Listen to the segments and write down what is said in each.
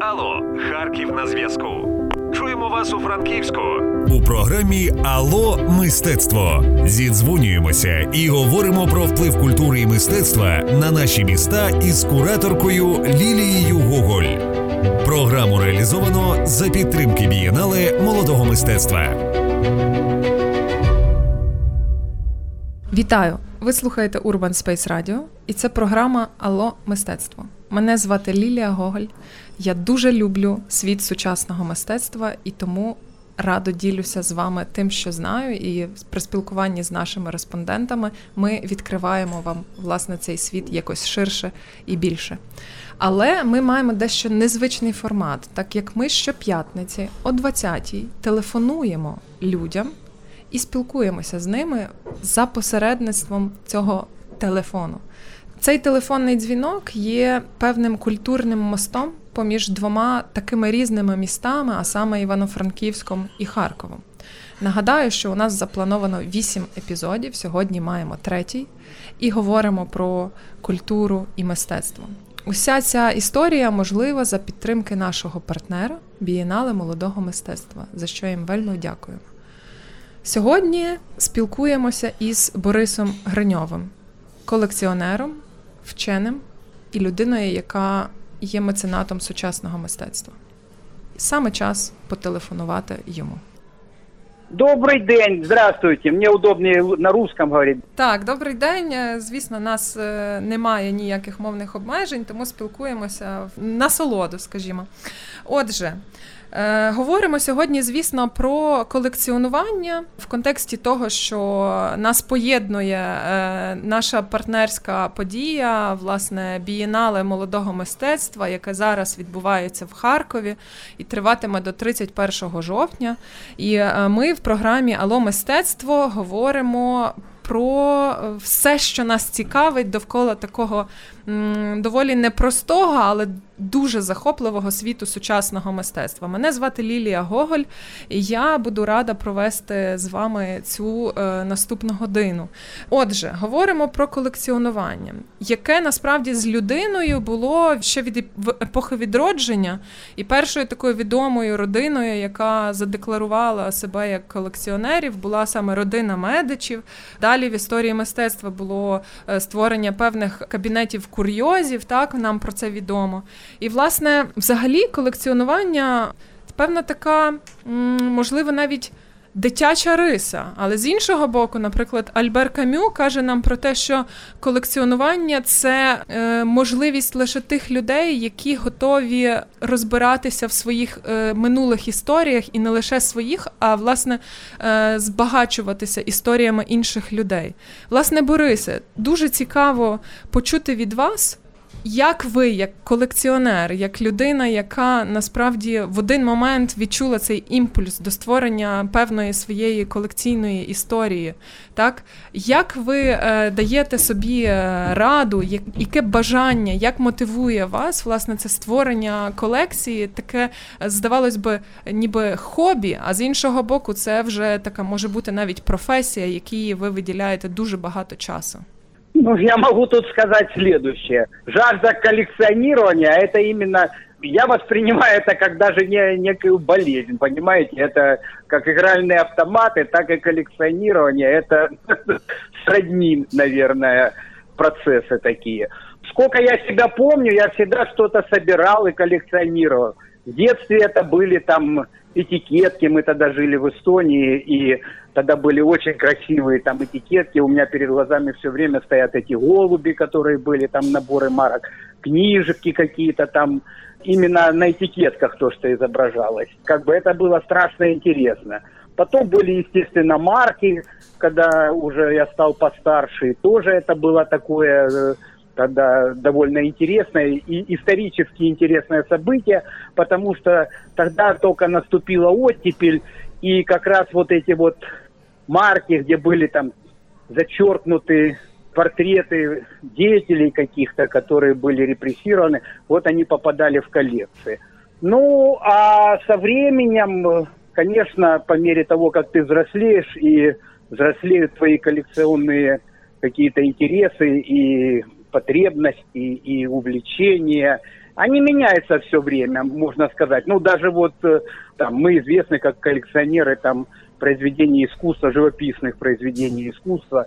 Алло, Харків на зв'язку. Чуємо вас у Франківську. У програмі Ало мистецтво зідзвонюємося і говоримо про вплив культури і мистецтва на наші міста із кураторкою Лілією Гоголь. Програму реалізовано за підтримки бієнале молодого мистецтва. Вітаю! Ви слухаєте Urban Space Radio і це програма Алло мистецтво. Мене звати Лілія Гоголь. Я дуже люблю світ сучасного мистецтва і тому радо ділюся з вами тим, що знаю, і при спілкуванні з нашими респондентами ми відкриваємо вам власне цей світ якось ширше і більше. Але ми маємо дещо незвичний формат, так як ми щоп'ятниці о 20-й телефонуємо людям і спілкуємося з ними за посередництвом цього телефону. Цей телефонний дзвінок є певним культурним мостом поміж двома такими різними містами, а саме Івано-Франківськом і Харковом. Нагадаю, що у нас заплановано вісім епізодів. Сьогодні маємо третій, і говоримо про культуру і мистецтво. Уся ця історія можлива за підтримки нашого партнера Бієнале молодого мистецтва, за що їм вельми дякую. Сьогодні спілкуємося із Борисом Гриньовим, колекціонером, вченим і людиною, яка є меценатом сучасного мистецтва. Саме час потелефонувати йому. Добрий день, здравствуйте. Мені удобніше на русском говорити. Так, добрий день. Е, Звісно, нас е, немає ніяких мовних обмежень, тому спілкуємося в насолоду, скажімо. Отже, говоримо сьогодні, звісно, про колекціонування в контексті того, що нас поєднує е, наша партнерська подія, власне, бієнале молодого мистецтва, яке зараз відбувається в Харкові і триватиме до 31 жовтня. І е, ми в програмі Ало мистецтво говоримо. Про все, що нас цікавить довкола такого доволі непростого, але дуже захопливого світу сучасного мистецтва. Мене звати Лілія Гоголь, і я буду рада провести з вами цю е, наступну годину. Отже, говоримо про колекціонування, яке насправді з людиною було ще від епохи відродження, і першою такою відомою родиною, яка задекларувала себе як колекціонерів, була саме родина медичів. Далі в історії мистецтва було е, створення певних кабінетів курйозів. Так нам про це відомо. І, власне, взагалі, колекціонування певна така, можливо, навіть. Дитяча риса, але з іншого боку, наприклад, Альбер Камю каже нам про те, що колекціонування це е, можливість лише тих людей, які готові розбиратися в своїх е, минулих історіях, і не лише своїх, а власне е, збагачуватися історіями інших людей. Власне, Борисе, дуже цікаво почути від вас. Як ви, як колекціонер, як людина, яка насправді в один момент відчула цей імпульс до створення певної своєї колекційної історії, так як ви е, даєте собі е, раду, як, яке бажання, як мотивує вас власне це створення колекції, таке здавалось би, ніби хобі, а з іншого боку, це вже така може бути навіть професія, якій ви виділяєте дуже багато часу. Ну, я могу тут сказать следующее. Жажда коллекционирования – это именно я воспринимаю это как даже не некую болезнь, понимаете? Это как игральные автоматы, так и коллекционирование. Это сродни, наверное, процессы такие. Сколько я себя помню, я всегда что-то собирал и коллекционировал. В детстве это были там этикетки, мы тогда жили в Эстонии, и тогда были очень красивые там этикетки, у меня перед глазами все время стоят эти голуби, которые были, там наборы марок, книжки какие-то там, именно на этикетках то, что изображалось. Как бы это было страшно интересно. Потом были, естественно, марки, когда уже я стал постарше, и тоже это было такое э, тогда довольно интересное и исторически интересное событие, потому что тогда только наступила оттепель, и как раз вот эти вот марки, где были там зачеркнуты портреты деятелей каких-то, которые были репрессированы, вот они попадали в коллекции. Ну, а со временем, конечно, по мере того, как ты взрослеешь и взрослеют твои коллекционные какие-то интересы и потребности и увлечения. Они меняются все время, можно сказать. Ну, даже вот э, там, мы известны как коллекционеры там, произведений искусства, живописных произведений искусства.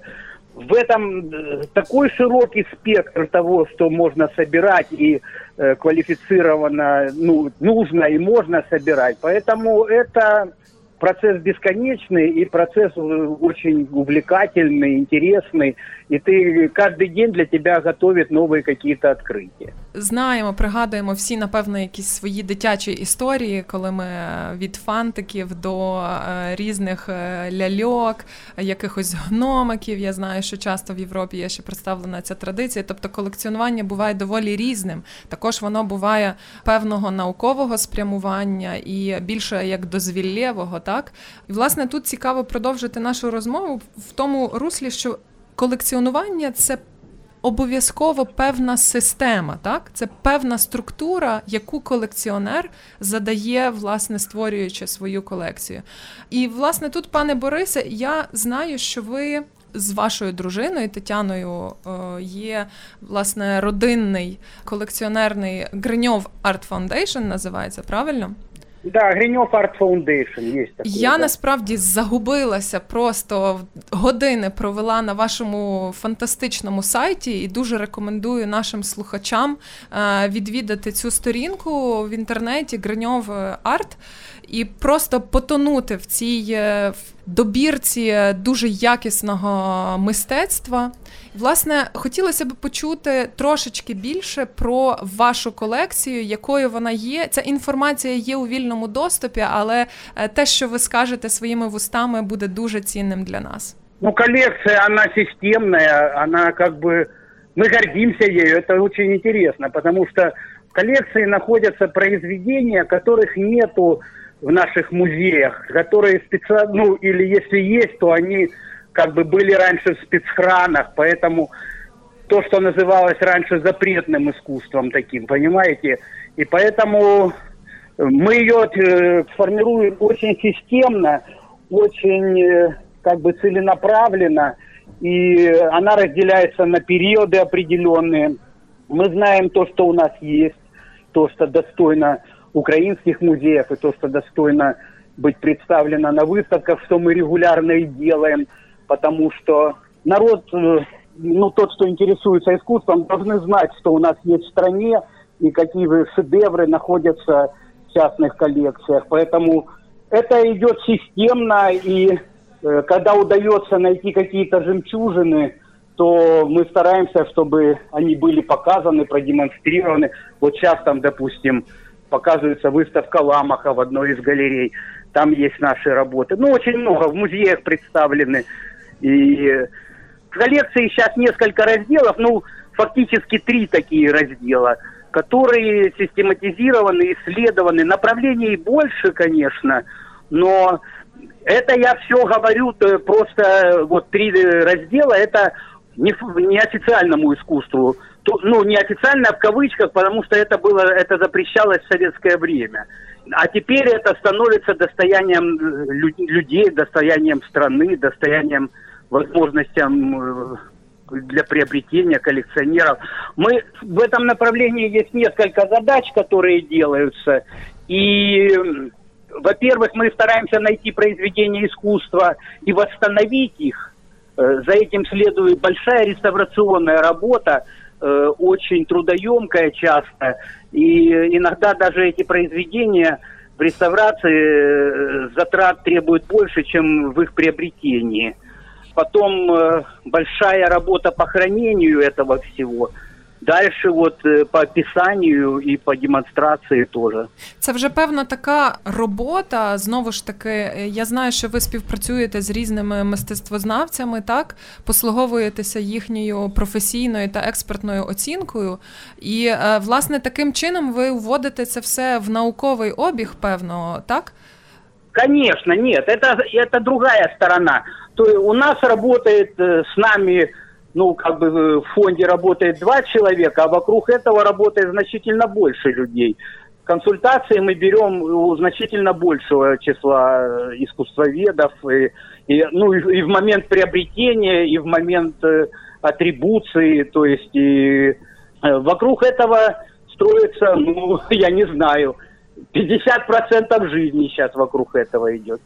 В этом э, такой широкий спектр того, что можно собирать и э, квалифицированно ну, нужно и можно собирать. Поэтому это процесс бесконечный и процесс э, очень увлекательный, интересный, і ти кожен день для тебе готовить нові якісь відкриття. Знаємо, пригадуємо всі, напевно, якісь свої дитячі історії, коли ми від фантиків до е, різних е, ляльок, якихось гномиків. Я знаю, що часто в Європі є ще представлена ця традиція. Тобто колекціонування буває доволі різним. Також воно буває певного наукового спрямування і більше як дозвіллєвого, так і власне тут цікаво продовжити нашу розмову в тому руслі, що колекціонування це. Обов'язково певна система, так це певна структура, яку колекціонер задає, власне, створюючи свою колекцію. І, власне, тут, пане Борисе, я знаю, що ви з вашою дружиною Тетяною е, є власне родинний колекціонерний Гриньов Art Foundation, називається правильно? Да, Гриньов Art Foundation є таке. Я да. насправді загубилася просто години провела на вашому фантастичному сайті і дуже рекомендую нашим слухачам е, відвідати цю сторінку в інтернеті Гриньов Арт і просто потонути в цій е, добірці дуже якісного мистецтва. Власне, хотілося б почути трошечки більше про вашу колекцію, якою вона є. Ця інформація є у вільному доступі, але е, те, що ви скажете своїми вустами, буде дуже цінним для нас. Ну, коллекция, она системная, она как бы... Мы гордимся ею, это очень интересно, потому что в коллекции находятся произведения, которых нету в наших музеях, которые специально, ну, или если есть, то они как бы были раньше в спецхранах, поэтому то, что называлось раньше запретным искусством таким, понимаете? И поэтому мы ее э, формируем очень системно, очень э, как бы целенаправленно, и она разделяется на периоды определенные. Мы знаем то, что у нас есть, то, что достойно украинских музеев, и то, что достойно быть представлено на выставках, что мы регулярно и делаем, потому что народ, э, ну, тот, кто интересуется искусством, должны знать, что у нас есть в стране и какие шедевры находятся в частных коллекциях. Поэтому это идет системно, и э, когда удается найти какие-то жемчужины, то мы стараемся, чтобы они были показаны, продемонстрированы. Вот сейчас там, допустим, показывается выставка Ламаха в одной из галерей. Там есть наши работы. Ну, очень много в музеях представлены. И в коллекции сейчас несколько разделов, ну, фактически три такие раздела, которые систематизированы, исследованы. Направлений больше, конечно, но это я все говорю просто вот три раздела, это не, не официальному искусству то, ну, неофициально в кавычках, потому что это было, это запрещалось в советское время. А теперь это становится достоянием э, людей, достоянием страны, достоянием возможностям э, для приобретения коллекционеров. Мы в этом направлении есть несколько задач, которые делаются. И, во-первых, мы стараемся найти произведения искусства и восстановить их. Э, за этим следует большая реставрационная работа, Э, очень трудоемкая часто, и иногда даже эти произведения в реставрации затрат требуют больше, чем в их приобретении. Потом э, большая работа по хранению этого всего – Дальше, от е, по описанню і по демонстрації теж. Це вже певна така робота. Знову ж таки, е, я знаю, що ви співпрацюєте з різними мистецтвознавцями, так послуговуєтеся їхньою професійною та експертною оцінкою. І, е, власне, таким чином ви вводите це все в науковий обіг, певно, так? Конечно, нет, это, это другая сторона. То у нас работает с нами ну, как бы в фонде работает два человека, а вокруг этого работает значительно больше людей. Консультации мы берем у значительно большего числа э, искусствоведов, и, и, ну, и, и в момент приобретения, и в момент э, атрибуции, то есть и э, вокруг этого строится, ну, я не знаю, 50% жизни сейчас вокруг этого идет.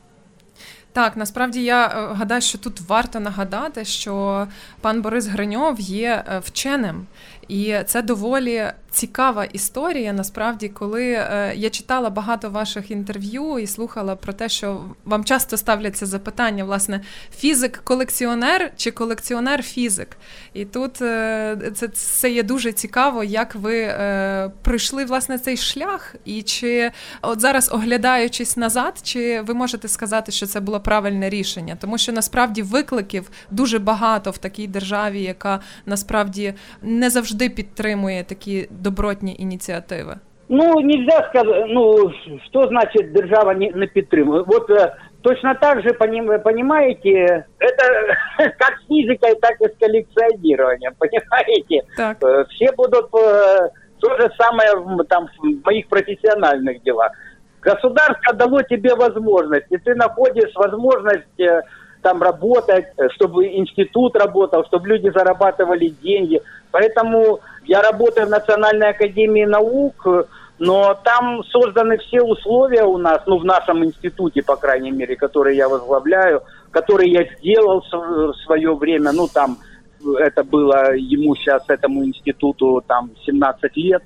Так, насправді я е, гадаю, що тут варто нагадати, що пан Борис Гриньов є е, вченим, і це доволі цікава історія. Насправді, коли е, я читала багато ваших інтерв'ю і слухала про те, що вам часто ставляться запитання, власне, фізик-колекціонер чи колекціонер-фізик. І тут е, це це є дуже цікаво, як ви е, пройшли власне цей шлях, і чи от зараз оглядаючись назад, чи ви можете сказати, що це було правильне рішення, тому що насправді викликів дуже багато в такій державі, яка насправді не завжди підтримує такі добротні ініціативи? Ну, нельзя сказать, ну, что значит держава не, не підтримує. Вот э, точно так же, понимаете, это как с физикой, так и с коллекционированием, понимаете? Так. Э, все будут э, то же самое там, в моих профессиональных делах. Государство дало тебе возможность, и ты находишь возможность там работать, чтобы институт работал, чтобы люди зарабатывали деньги. Поэтому я работаю в Национальной академии наук, но там созданы все условия у нас, ну, в нашем институте, по крайней мере, который я возглавляю, который я сделал в свое время, ну, там, это было ему сейчас, этому институту, там, 17 лет.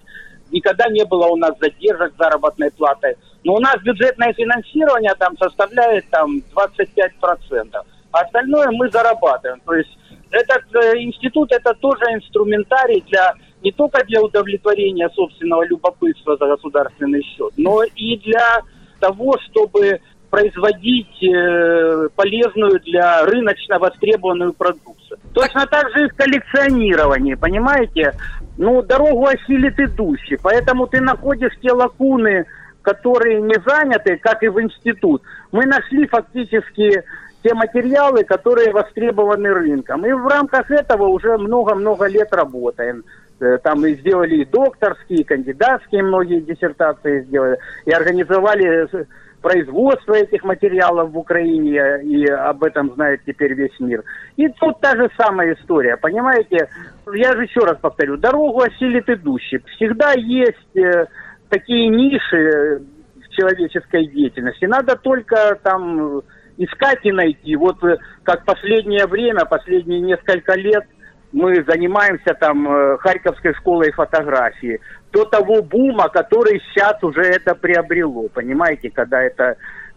Никогда не было у нас задержек заработной платой. Но у нас бюджетное финансирование там составляет там 25%. А остальное мы зарабатываем. То есть этот э, институт это тоже инструментарий для не только для удовлетворения собственного любопытства за государственный счет, но и для того, чтобы производить э, полезную для рыночно востребованную продукцию. Точно так же и в коллекционировании, понимаете? Ну, дорогу осилит идущий, поэтому ты находишь те лакуны, которые не заняты, как и в институт. Мы нашли фактически те материалы, которые востребованы рынком. И в рамках этого уже много-много лет работаем. Э, там и сделали и докторские, и кандидатские многие диссертации сделали, и организовали производство этих материалов в Украине, и об этом знает теперь весь мир. И тут та же самая история, понимаете? Я же еще раз повторю, дорогу осилит идущий. Всегда есть э, такие ниши в человеческой деятельности. Надо только там искать и найти. Вот э, как последнее время, последние несколько лет мы занимаемся там э, Харьковской школой фотографии. До того бума, который сейчас уже это приобрело, понимаете, когда это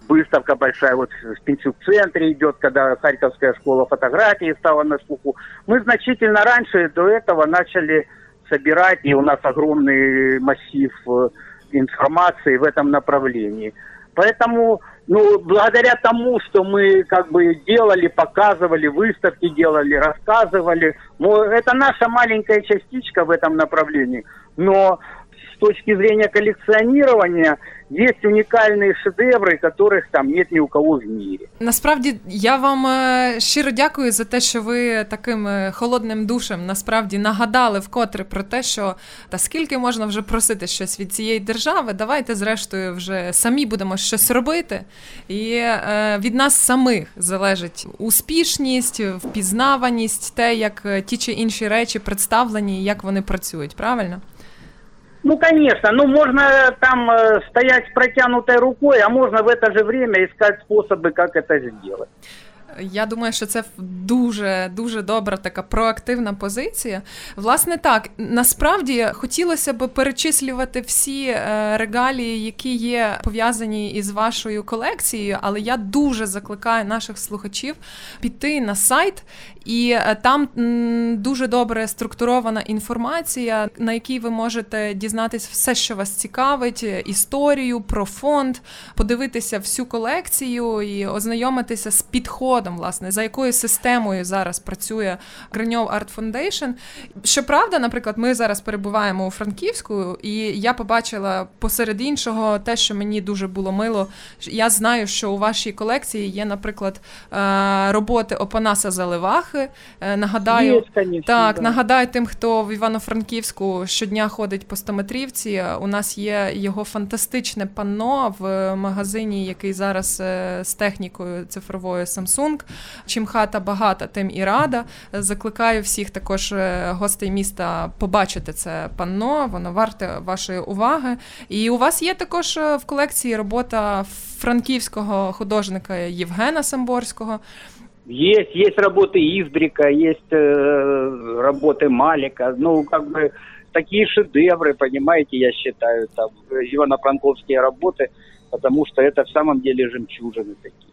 выставка большая вот в Пинчук-центре идет, когда Харьковская школа фотографии стала на слуху. Мы значительно раньше до этого начали собирать, и у нас огромный массив э, информации в этом направлении. Поэтому ну, благодаря тому, что мы как бы делали, показывали, выставки делали, рассказывали, ну, это наша маленькая частичка в этом направлении. Но с точки зрения коллекционирования Є унікальні шедеври, яких там нет ні у кого в мірі. Насправді я вам е, щиро дякую за те, що ви таким е, холодним душем насправді нагадали вкотре про те, що та скільки можна вже просити щось від цієї держави. Давайте, зрештою, вже самі будемо щось робити, і е, від нас самих залежить успішність, впізнаваність, те, як ті чи інші речі представлені, як вони працюють. Правильно? Ну, конечно. Ну, можно там э, стоять с протянутой рукой, а можно в это же время искать способы, как это сделать. Я думаю, що це дуже дуже добра така проактивна позиція. Власне, так насправді хотілося б перечислювати всі е, регалії, які є пов'язані із вашою колекцією, але я дуже закликаю наших слухачів піти на сайт, і е, там дуже добре структурована інформація, на якій ви можете дізнатися все, що вас цікавить, історію про фонд, подивитися всю колекцію і ознайомитися з підходом підходом, власне, за якою системою зараз працює Гриньов Art Foundation. Щоправда, наприклад, ми зараз перебуваємо у Франківську, і я побачила посеред іншого те, що мені дуже було мило. Я знаю, що у вашій колекції є, наприклад, е, роботи Опанаса Заливахи. Е, нагадаю, є, конечно, так, да. нагадаю тим, хто в Івано-Франківську щодня ходить по стометрівці. У нас є його фантастичне панно в магазині, який зараз е, з технікою цифровою Samsung. лозунг Чим хата багата, тим і рада. Закликаю всіх також е, гостей міста побачити це панно, воно варте вашої уваги. І у вас є також е, в колекції робота франківського художника Євгена Самборського. Есть, есть работы Издрика, есть э, работы Малика, ну, как бы такие шедевры, понимаете, я считаю, там, Ивано-Франковские работы, потому что это в самом деле жемчужины такие.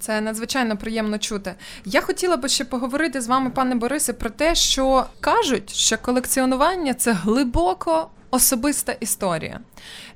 Це надзвичайно приємно чути. Я хотіла би ще поговорити з вами, пане Борисе, про те, що кажуть, що колекціонування це глибоко особиста історія.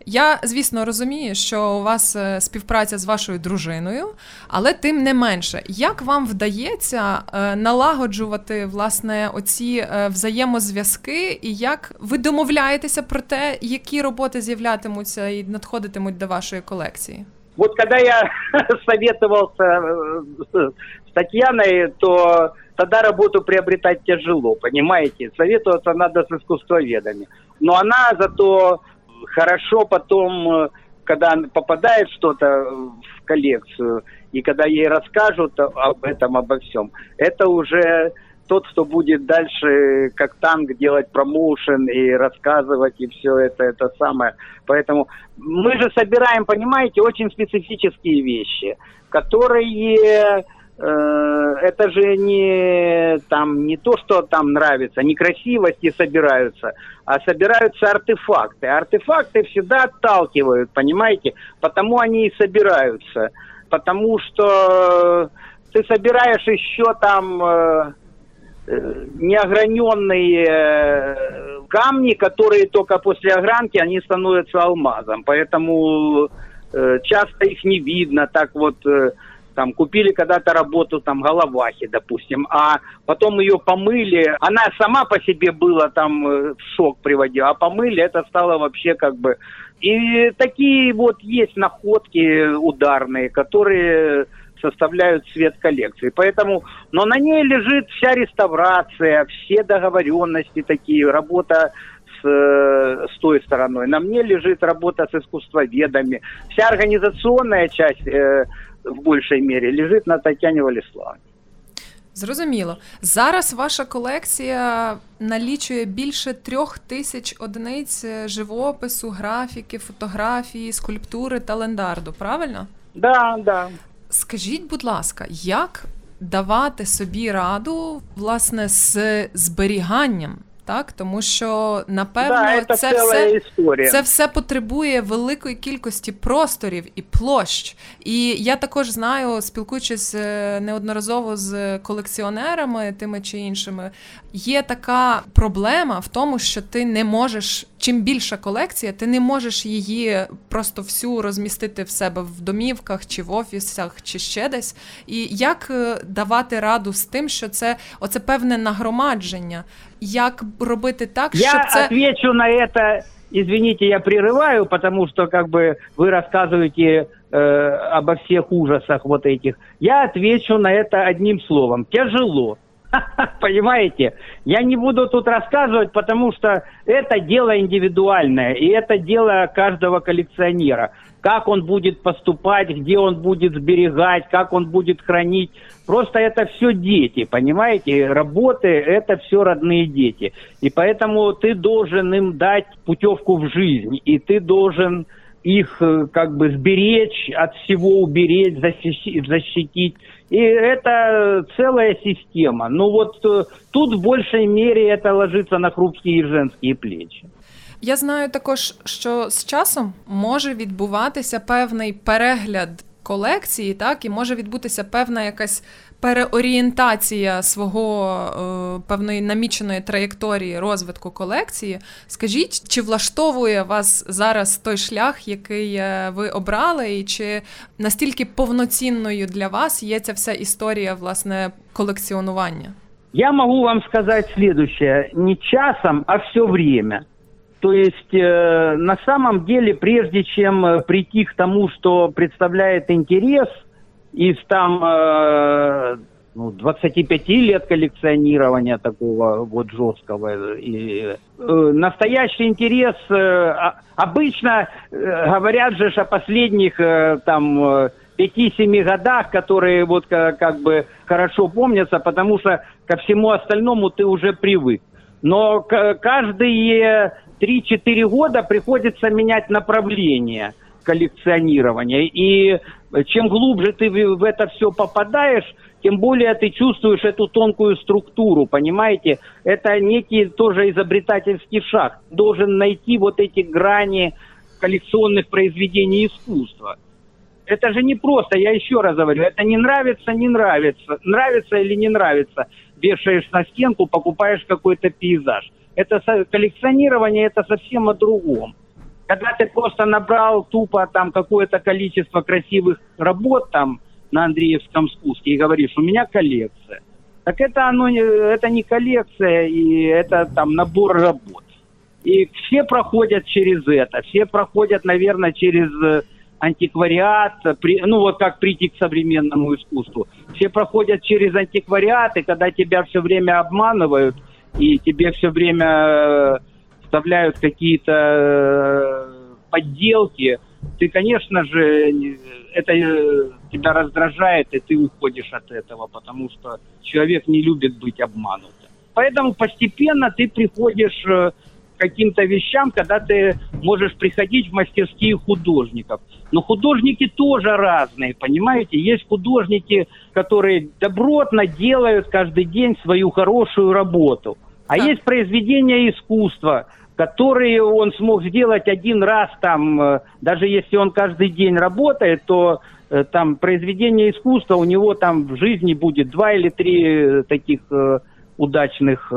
Я, звісно, розумію, що у вас е, співпраця з вашою дружиною, але тим не менше, як вам вдається е, налагоджувати власне оці е, взаємозв'язки, і як ви домовляєтеся про те, які роботи з'являтимуться і надходитимуть до вашої колекції? Вот когда я советовался с Татьяной, то тогда работу приобретать тяжело, понимаете? Советоваться надо с искусствоведами. Но она зато хорошо потом, э, когда попадает что-то в коллекцию, и когда ей расскажут об этом, обо всем, это уже тот, кто будет дальше, как танк, делать промоушен и рассказывать, и все это, это самое. Поэтому мы же собираем, понимаете, очень специфические вещи, которые Э, это же не там не то, что там нравится, не красивости собираются, а собираются артефакты. Артефакты всегда отталкивают, понимаете? Потому они и собираются. Потому что ты собираешь еще там э, неограненные э, камни, которые только после огранки, они становятся алмазом. Поэтому э, часто их не видно. Так вот... Э, там купили когда-то работу там Головахи, допустим, а потом ее помыли, она сама по себе была там э, в шок приводила, а помыли, это стало вообще как бы... И такие вот есть находки ударные, которые составляют цвет коллекции. Поэтому, но на ней лежит вся реставрация, все договоренности такие, работа с, э, с той стороной. На мне лежит работа с искусствоведами. Вся организационная часть э, в большій мірі лежить на Тетяні Валіславні. Зрозуміло. Зараз ваша колекція налічує більше трьох тисяч одиниць живопису, графіки, фотографії, скульптури та лендарду, правильно? Да, да. Скажіть, будь ласка, як давати собі раду власне з зберіганням так тому що напевно да, це все історія. це все потребує великої кількості просторів і площ. І я також знаю, спілкуючись е, неодноразово з колекціонерами, тими чи іншими, є така проблема в тому, що ти не можеш Чим більша колекція, ти не можеш її просто всю розмістити в себе в домівках чи в офісах, чи ще десь. І як е, давати раду з тим, що це оце певне нагромадження як робити так, я щоб це... Я отвечу на это, извините, я прерываю, потому что как бы вы рассказываете э, обо всех ужасах вот этих. Я отвечу на это одним словом. Тяжело. Понимаете? Я не буду тут рассказывать, потому что это дело индивидуальное, и это дело каждого коллекционера. Как он будет поступать, где он будет сберегать, как он будет хранить. Просто это все дети, понимаете? Работы – это все родные дети. И поэтому ты должен им дать путевку в жизнь, и ты должен их э, как бы сберечь, от всего уберечь, защитить, и это целая система. Ну вот э, тут в большей мере это ложится на хрупкие женские плечи. Я знаю також, що з часом може відбуватися певний перегляд колекції, так і може відбутися певна якась переорієнтація свого е, певної наміченої траєкторії розвитку колекції. Скажіть, чи влаштовує вас зараз той шлях, який е, ви обрали, і чи настільки повноцінною для вас є ця вся історія власне колекціонування? Я могу вам сказать следующее. Не часом, а все время. То есть э, на самом деле, прежде чем э, прийти к тому, что представляет интерес – из там э, ну, 25 лет коллекционирования такого вот жесткого. И, э, настоящий интерес, э, обычно э, говорят же о последних э, там 5-7 годах, которые вот как, как бы хорошо помнятся, потому что ко всему остальному ты уже привык. Но каждые 3-4 года приходится менять направление коллекционирования. И чем глубже ты в это все попадаешь, тем более ты чувствуешь эту тонкую структуру, понимаете? Это некий тоже изобретательский шаг. Должен найти вот эти грани коллекционных произведений искусства. Это же не просто, я еще раз говорю, это не нравится, не нравится, нравится или не нравится. Вешаешь на стенку, покупаешь какой-то пейзаж. Это коллекционирование, это совсем о другом. Когда ты просто набрал тупо там какое-то количество красивых работ там на Андреевском спуске и говоришь, у меня коллекция. Так это оно, это не коллекция, и это там набор работ. И все проходят через это, все проходят, наверное, через э, антиквариат, при, ну вот как прийти к современному искусству. Все проходят через антиквариат, и когда тебя все время обманывают, и тебе все время э, вставляют какие-то э, подделки, ты, конечно же, это тебя раздражает, и ты уходишь от этого, потому что человек не любит быть обманутым. Поэтому постепенно ты приходишь каким-то вещам, когда ты можешь приходить в мастерские художников. Но художники тоже разные, понимаете? Есть художники, которые добротно делают каждый день свою хорошую работу. А да. есть произведения искусства, которые он смог сделать один раз там, э, даже если он каждый день работает, то э, там произведение искусства у него там в жизни будет два или три э, таких удачных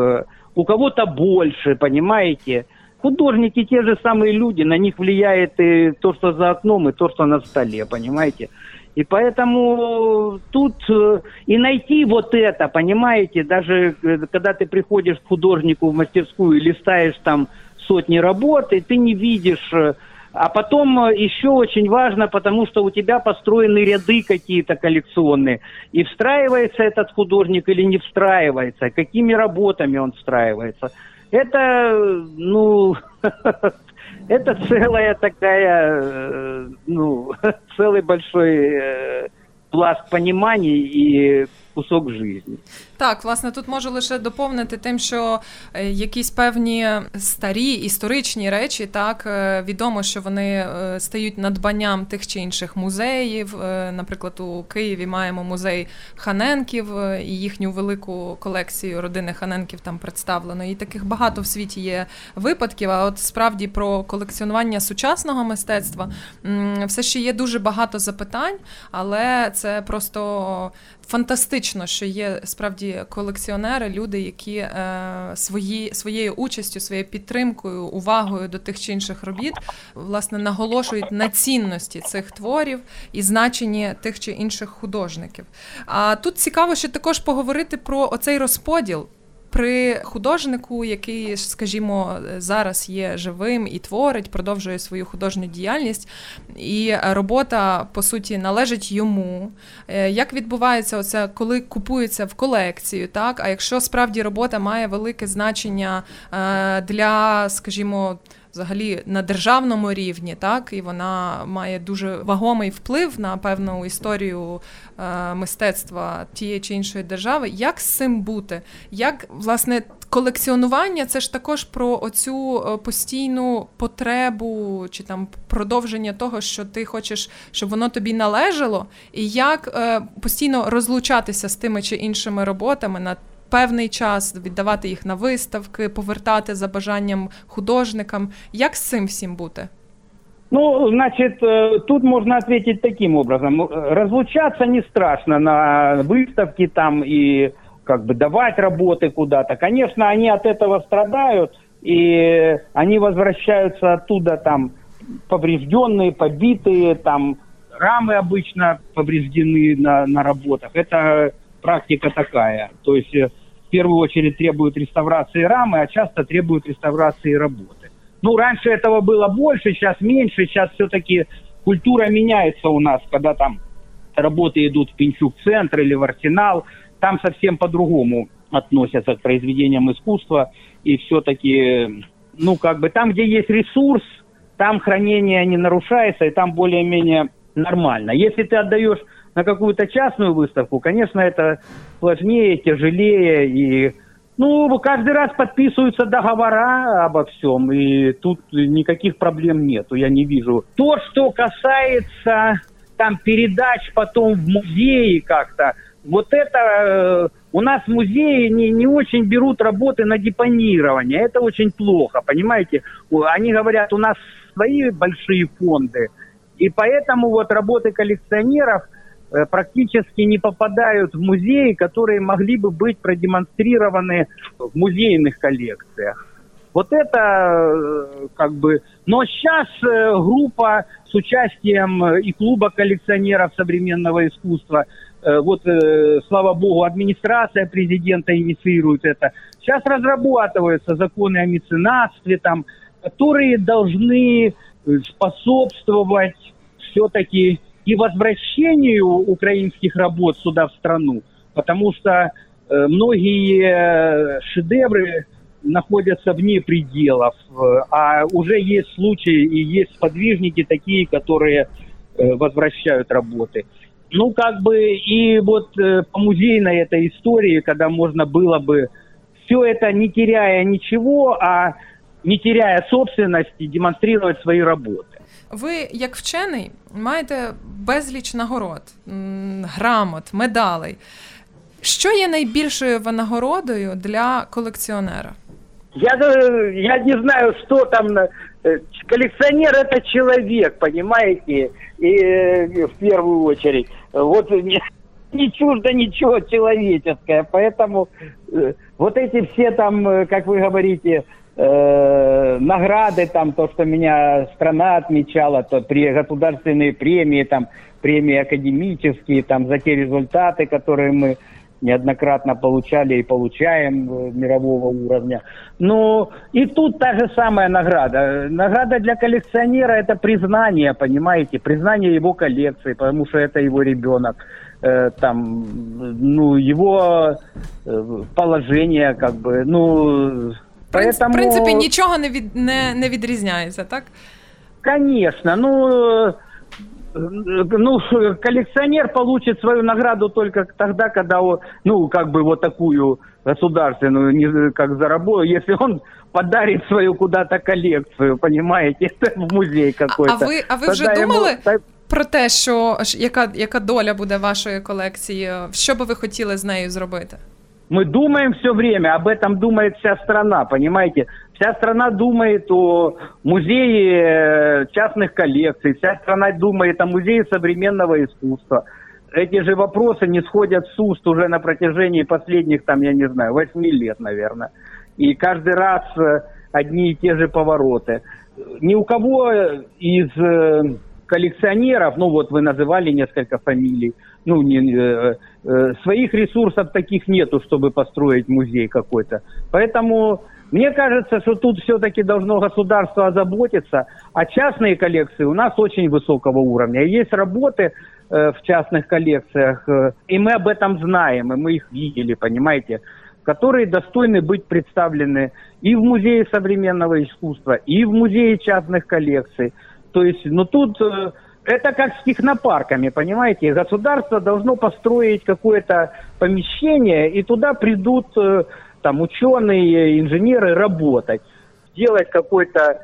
у кого-то больше, понимаете. Художники те же самые люди, на них влияет и то, что за окном, и то, что на столе, понимаете. И поэтому тут э, и найти вот это, понимаете, даже э, когда ты приходишь к художнику в мастерскую и листаешь там сотни работ, и ты не видишь э, а потом еще очень важно, потому что у тебя построены ряды какие-то коллекционные. И встраивается этот художник или не встраивается, какими работами он встраивается. Это, ну, это целая такая, э, ну, целый большой э, пласт пониманий и кусок жизни. Так, власне, тут можу лише доповнити тим, що е, якісь певні старі історичні речі, так е, відомо, що вони е, стають надбанням тих чи інших музеїв. Наприклад, у Києві маємо музей Ханенків і їхню велику колекцію родини Ханенків там представлено. І таких багато в світі є випадків. А от справді про колекціонування сучасного мистецтва все ще є дуже багато запитань, але це просто фантастично, що є справді колекціонери, люди, які е, свої, своєю участю, своєю підтримкою, увагою до тих чи інших робіт власне наголошують на цінності цих творів і значенні тих чи інших художників. А тут цікаво, ще також поговорити про оцей розподіл при художнику, який, скажімо, зараз є живим і творить, продовжує свою художню діяльність, і робота по суті належить йому. Е, як відбувається оце, коли купується в колекцію, так? А якщо справді робота має велике значення е, для, скажімо, взагалі на державному рівні, так і вона має дуже вагомий вплив на певну історію е, мистецтва тієї чи іншої держави. Як з цим бути? Як власне колекціонування це ж також про оцю е, постійну потребу чи там продовження того, що ти хочеш, щоб воно тобі належало, і як е, постійно розлучатися з тими чи іншими роботами на певний час віддавати їх на виставки, повертати за бажанням художникам. Як з цим всім бути? Ну, значит, э, тут можно ответить таким образом. Разлучаться не страшно на выставке там и как бы давать работы куда-то. Конечно, они от этого страдают, и они возвращаются оттуда там поврежденные, побитые, там рамы обычно повреждены на, на работах. Это практика такая. То есть э, в первую очередь требуют реставрации рамы, а часто требуют реставрации работы. Ну, раньше этого было больше, сейчас меньше. Сейчас все-таки культура меняется у нас, когда там работы идут в Пинчук-центр или в Арсенал. Там совсем по-другому относятся к произведениям искусства. И все-таки, ну, как бы там, где есть ресурс, там хранение не нарушается, и там более-менее нормально. Если ты отдаешь на какую-то частную выставку, конечно, это сложнее, тяжелее и ну, каждый раз подписываются договора обо всем, и тут никаких проблем нету, я не вижу. То, что касается там передач потом в музеи как-то, вот это э, у нас в музее не, не очень берут работы на депонирование. Это очень плохо, понимаете? Они говорят, у нас свои большие фонды, и поэтому вот работы коллекционеров практически не попадают в музеи, которые могли бы быть продемонстрированы в музейных коллекциях. Вот это э, как бы... Но сейчас группа с участием и клуба коллекционеров современного искусства – Э, вот, э, слава богу, администрация президента инициирует это. Сейчас разрабатываются законы о меценатстве, там, которые должны э, способствовать все-таки и возвращению украинских работ сюда в страну, потому что многие шедевры находятся вне пределов, а уже есть случаи и есть сподвижники такие, которые возвращают работы. Ну, как бы и вот э, по музейной этой истории, когда можно было бы все это не теряя ничего, а не теряя собственности, демонстрировать свої роботи. Ви, як вчений, маєте безліч нагород, грамот, медалей. Що є найбільшою винагородою для колекціонера? Я, э, я не знаю, что там. Э, коллекционер это человек, понимаете? И в первую очередь вот не, не чуждо ничего человеческое, поэтому э, вот эти все там, э, как вы говорите, э, награды, там, то, что меня страна отмечала, то при государственные премии, там, премии академические, там, за те результаты, которые мы неоднократно получали и получаем мирового уровня. Ну, и тут та же самая награда. Награда для коллекционера – это признание, понимаете, признание его коллекции, потому что это его ребенок. Э, там, ну, его э, положение, как бы, ну, поэтому... В принципе, ничего не, від, не, не відрізняється, так? Конечно, ну, ну, коллекционер получит свою награду только тогда, когда, он, ну, как бы вот такую государственную, не, как заработал, если он подарит свою куда-то коллекцию, понимаете, в музей какой-то. А ви, а ви вже думали йому... про те, що яка, яка доля буде вашої колекції? Що би ви хотіли з нею зробити? Мы думаем все время, об этом думает вся страна, понимаете? Вся страна думает о музее э, частных коллекций, вся страна думает о музее современного искусства. Эти же вопросы не сходят с уст уже на протяжении последних, там, я не знаю, восьми лет, наверное. И каждый раз э, одни и те же повороты. Ни у кого из э, коллекционеров, ну вот вы называли несколько фамилий, ну, не, э, э, своих ресурсов таких нету, чтобы построить музей какой-то. Поэтому мне кажется, что тут все-таки должно государство озаботиться, а частные коллекции у нас очень высокого уровня. Есть работы э, в частных коллекциях, э, и мы об этом знаем, и мы их видели, понимаете, которые достойны быть представлены и в Музее современного искусства, и в Музее частных коллекций. То есть, ну тут э, это как с технопарками, понимаете? Государство должно построить какое-то помещение, и туда придут э, там ученые, инженеры работать, сделать какое-то,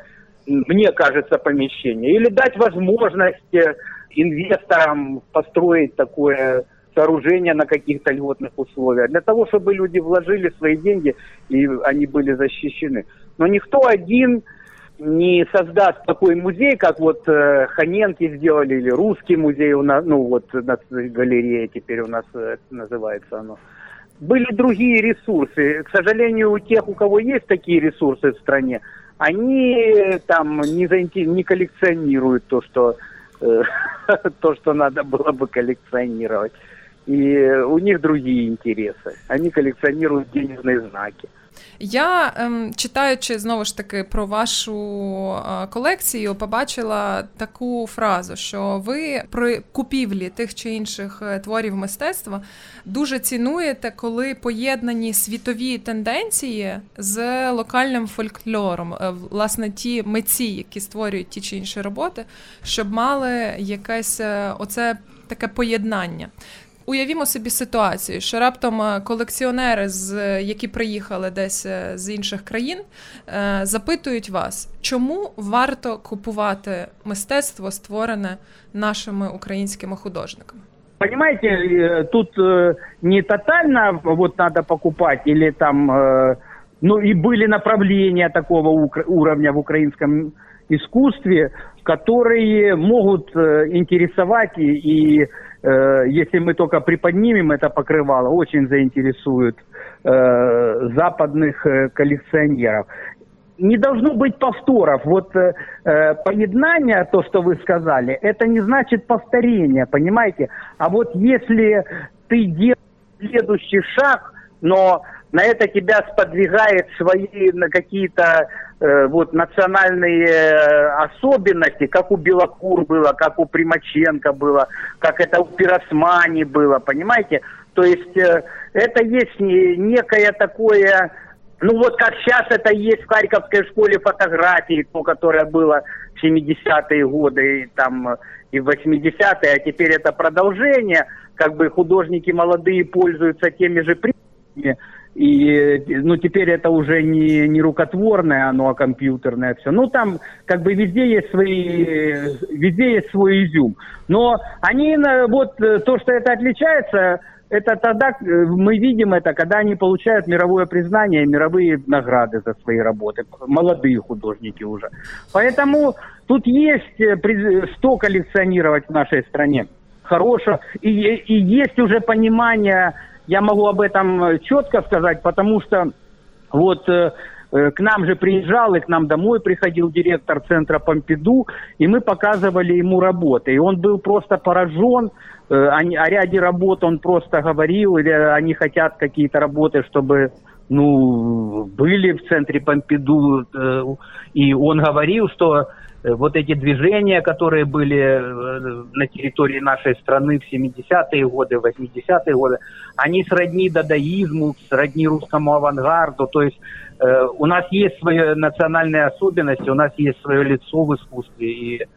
мне кажется, помещение. Или дать возможность э, инвесторам построить такое сооружение на каких-то льготных условиях, для того, чтобы люди вложили свои деньги и они были защищены. Но никто один не создаст такой музей, как вот э, Ханенки сделали, или русский музей у нас, ну вот галерея теперь у нас э, называется оно. Были другие ресурсы. К сожалению, у тех, у кого есть такие ресурсы в стране, они э, там не, заинтер... не коллекционируют то, что, э, то, что надо было бы коллекционировать. И у них другие интересы. Они коллекционируют денежные знаки. Я ем, читаючи знову ж таки про вашу е, колекцію, побачила таку фразу, що ви при купівлі тих чи інших е, творів мистецтва дуже цінуєте, коли поєднані світові тенденції з локальним фольклором, е, власне, ті митці, які створюють ті чи інші роботи, щоб мали якесь е, оце таке поєднання. Уявімо собі ситуацію, що раптом е, колекціонери, з які приїхали десь е, з інших країн, е, запитують вас, чому варто купувати мистецтво, створене нашими українськими художниками. Понимаете, э, тут э, не тотально вот надо покупать или там, э, ну и были направления такого уровня в украинском искусстве, которые могут интересовать и, и если мы только приподнимем это покрывало, очень заинтересует западных коллекционеров не должно быть повторов. Вот э, э, поеднание, то, что вы сказали, это не значит повторение, понимаете? А вот если ты делаешь следующий шаг, но на это тебя сподвигает свои на какие-то э, вот национальные э, особенности, как у Белокур было, как у Примаченко было, как это у Пиросмани было, понимаете? То есть э, это есть некое такое ну вот как сейчас это есть в Харьковской школе фотографии, то, которое было в 70-е годы и, там, и в 80-е, а теперь это продолжение. Как бы художники молодые пользуются теми же принципами. И ну, теперь это уже не, не рукотворное, оно а компьютерное все. Ну, там как бы везде есть свои, везде есть свой изюм. Но они, вот то, что это отличается, это тогда э, мы видим это, когда они получают мировое признание, мировые награды за свои работы, молодые художники уже. Поэтому тут есть э, что коллекционировать в нашей стране хорошего, и, и есть уже понимание, я могу об этом четко сказать, потому что вот э, к нам же приезжал и к нам домой приходил директор центра Помпиду, и мы показывали ему работы. И он был просто поражен, Э, они, о ряде работ он просто говорил, или они хотят какие-то работы, чтобы ну, были в центре Помпиду, э, и он говорил, что э, вот эти движения, которые были на территории нашей страны в 70-е годы, 80-е годы, они сродни дадаизму, сродни русскому авангарду, то есть у нас есть свои национальные особенности, у нас есть свое лицо в искусстве, и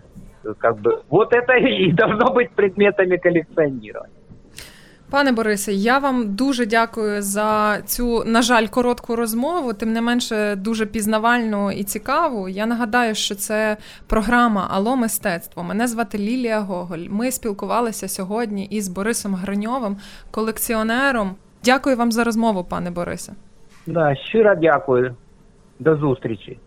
как бы, вот это и должно быть предметами коллекционирования. Пане Борисе, я вам дуже дякую за цю, на жаль, коротку розмову, тим не менше дуже пізнавальну і цікаву. Я нагадаю, що це програма Ало мистецтво. Мене звати Лілія Гоголь. Ми спілкувалися сьогодні із Борисом Гриньовим, колекціонером. Дякую вам за розмову, пане Борисе. Да, щиро дякую. До зустрічі.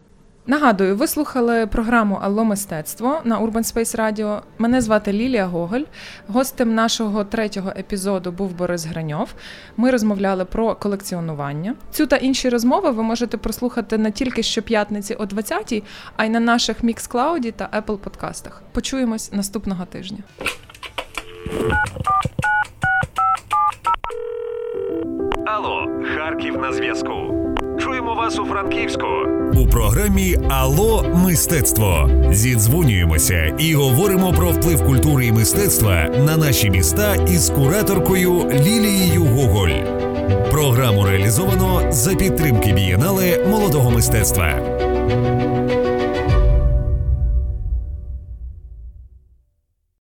Нагадую, ви слухали програму Алло мистецтво на Urban Space Radio. Мене звати Лілія Гоголь. Гостем нашого третього епізоду був Борис Граньов. Ми розмовляли про колекціонування. Цю та інші розмови ви можете прослухати не тільки щоп'ятниці о 20-й, а й на наших Mixcloud та Apple подкастах. Почуємось наступного тижня. Алло, Харків на зв'язку. Чуємо вас у Франківську. У програмі Ало мистецтво зідзвонюємося і говоримо про вплив культури і мистецтва на наші міста із кураторкою Лілією Гоголь. Програму реалізовано за підтримки бієнале молодого мистецтва.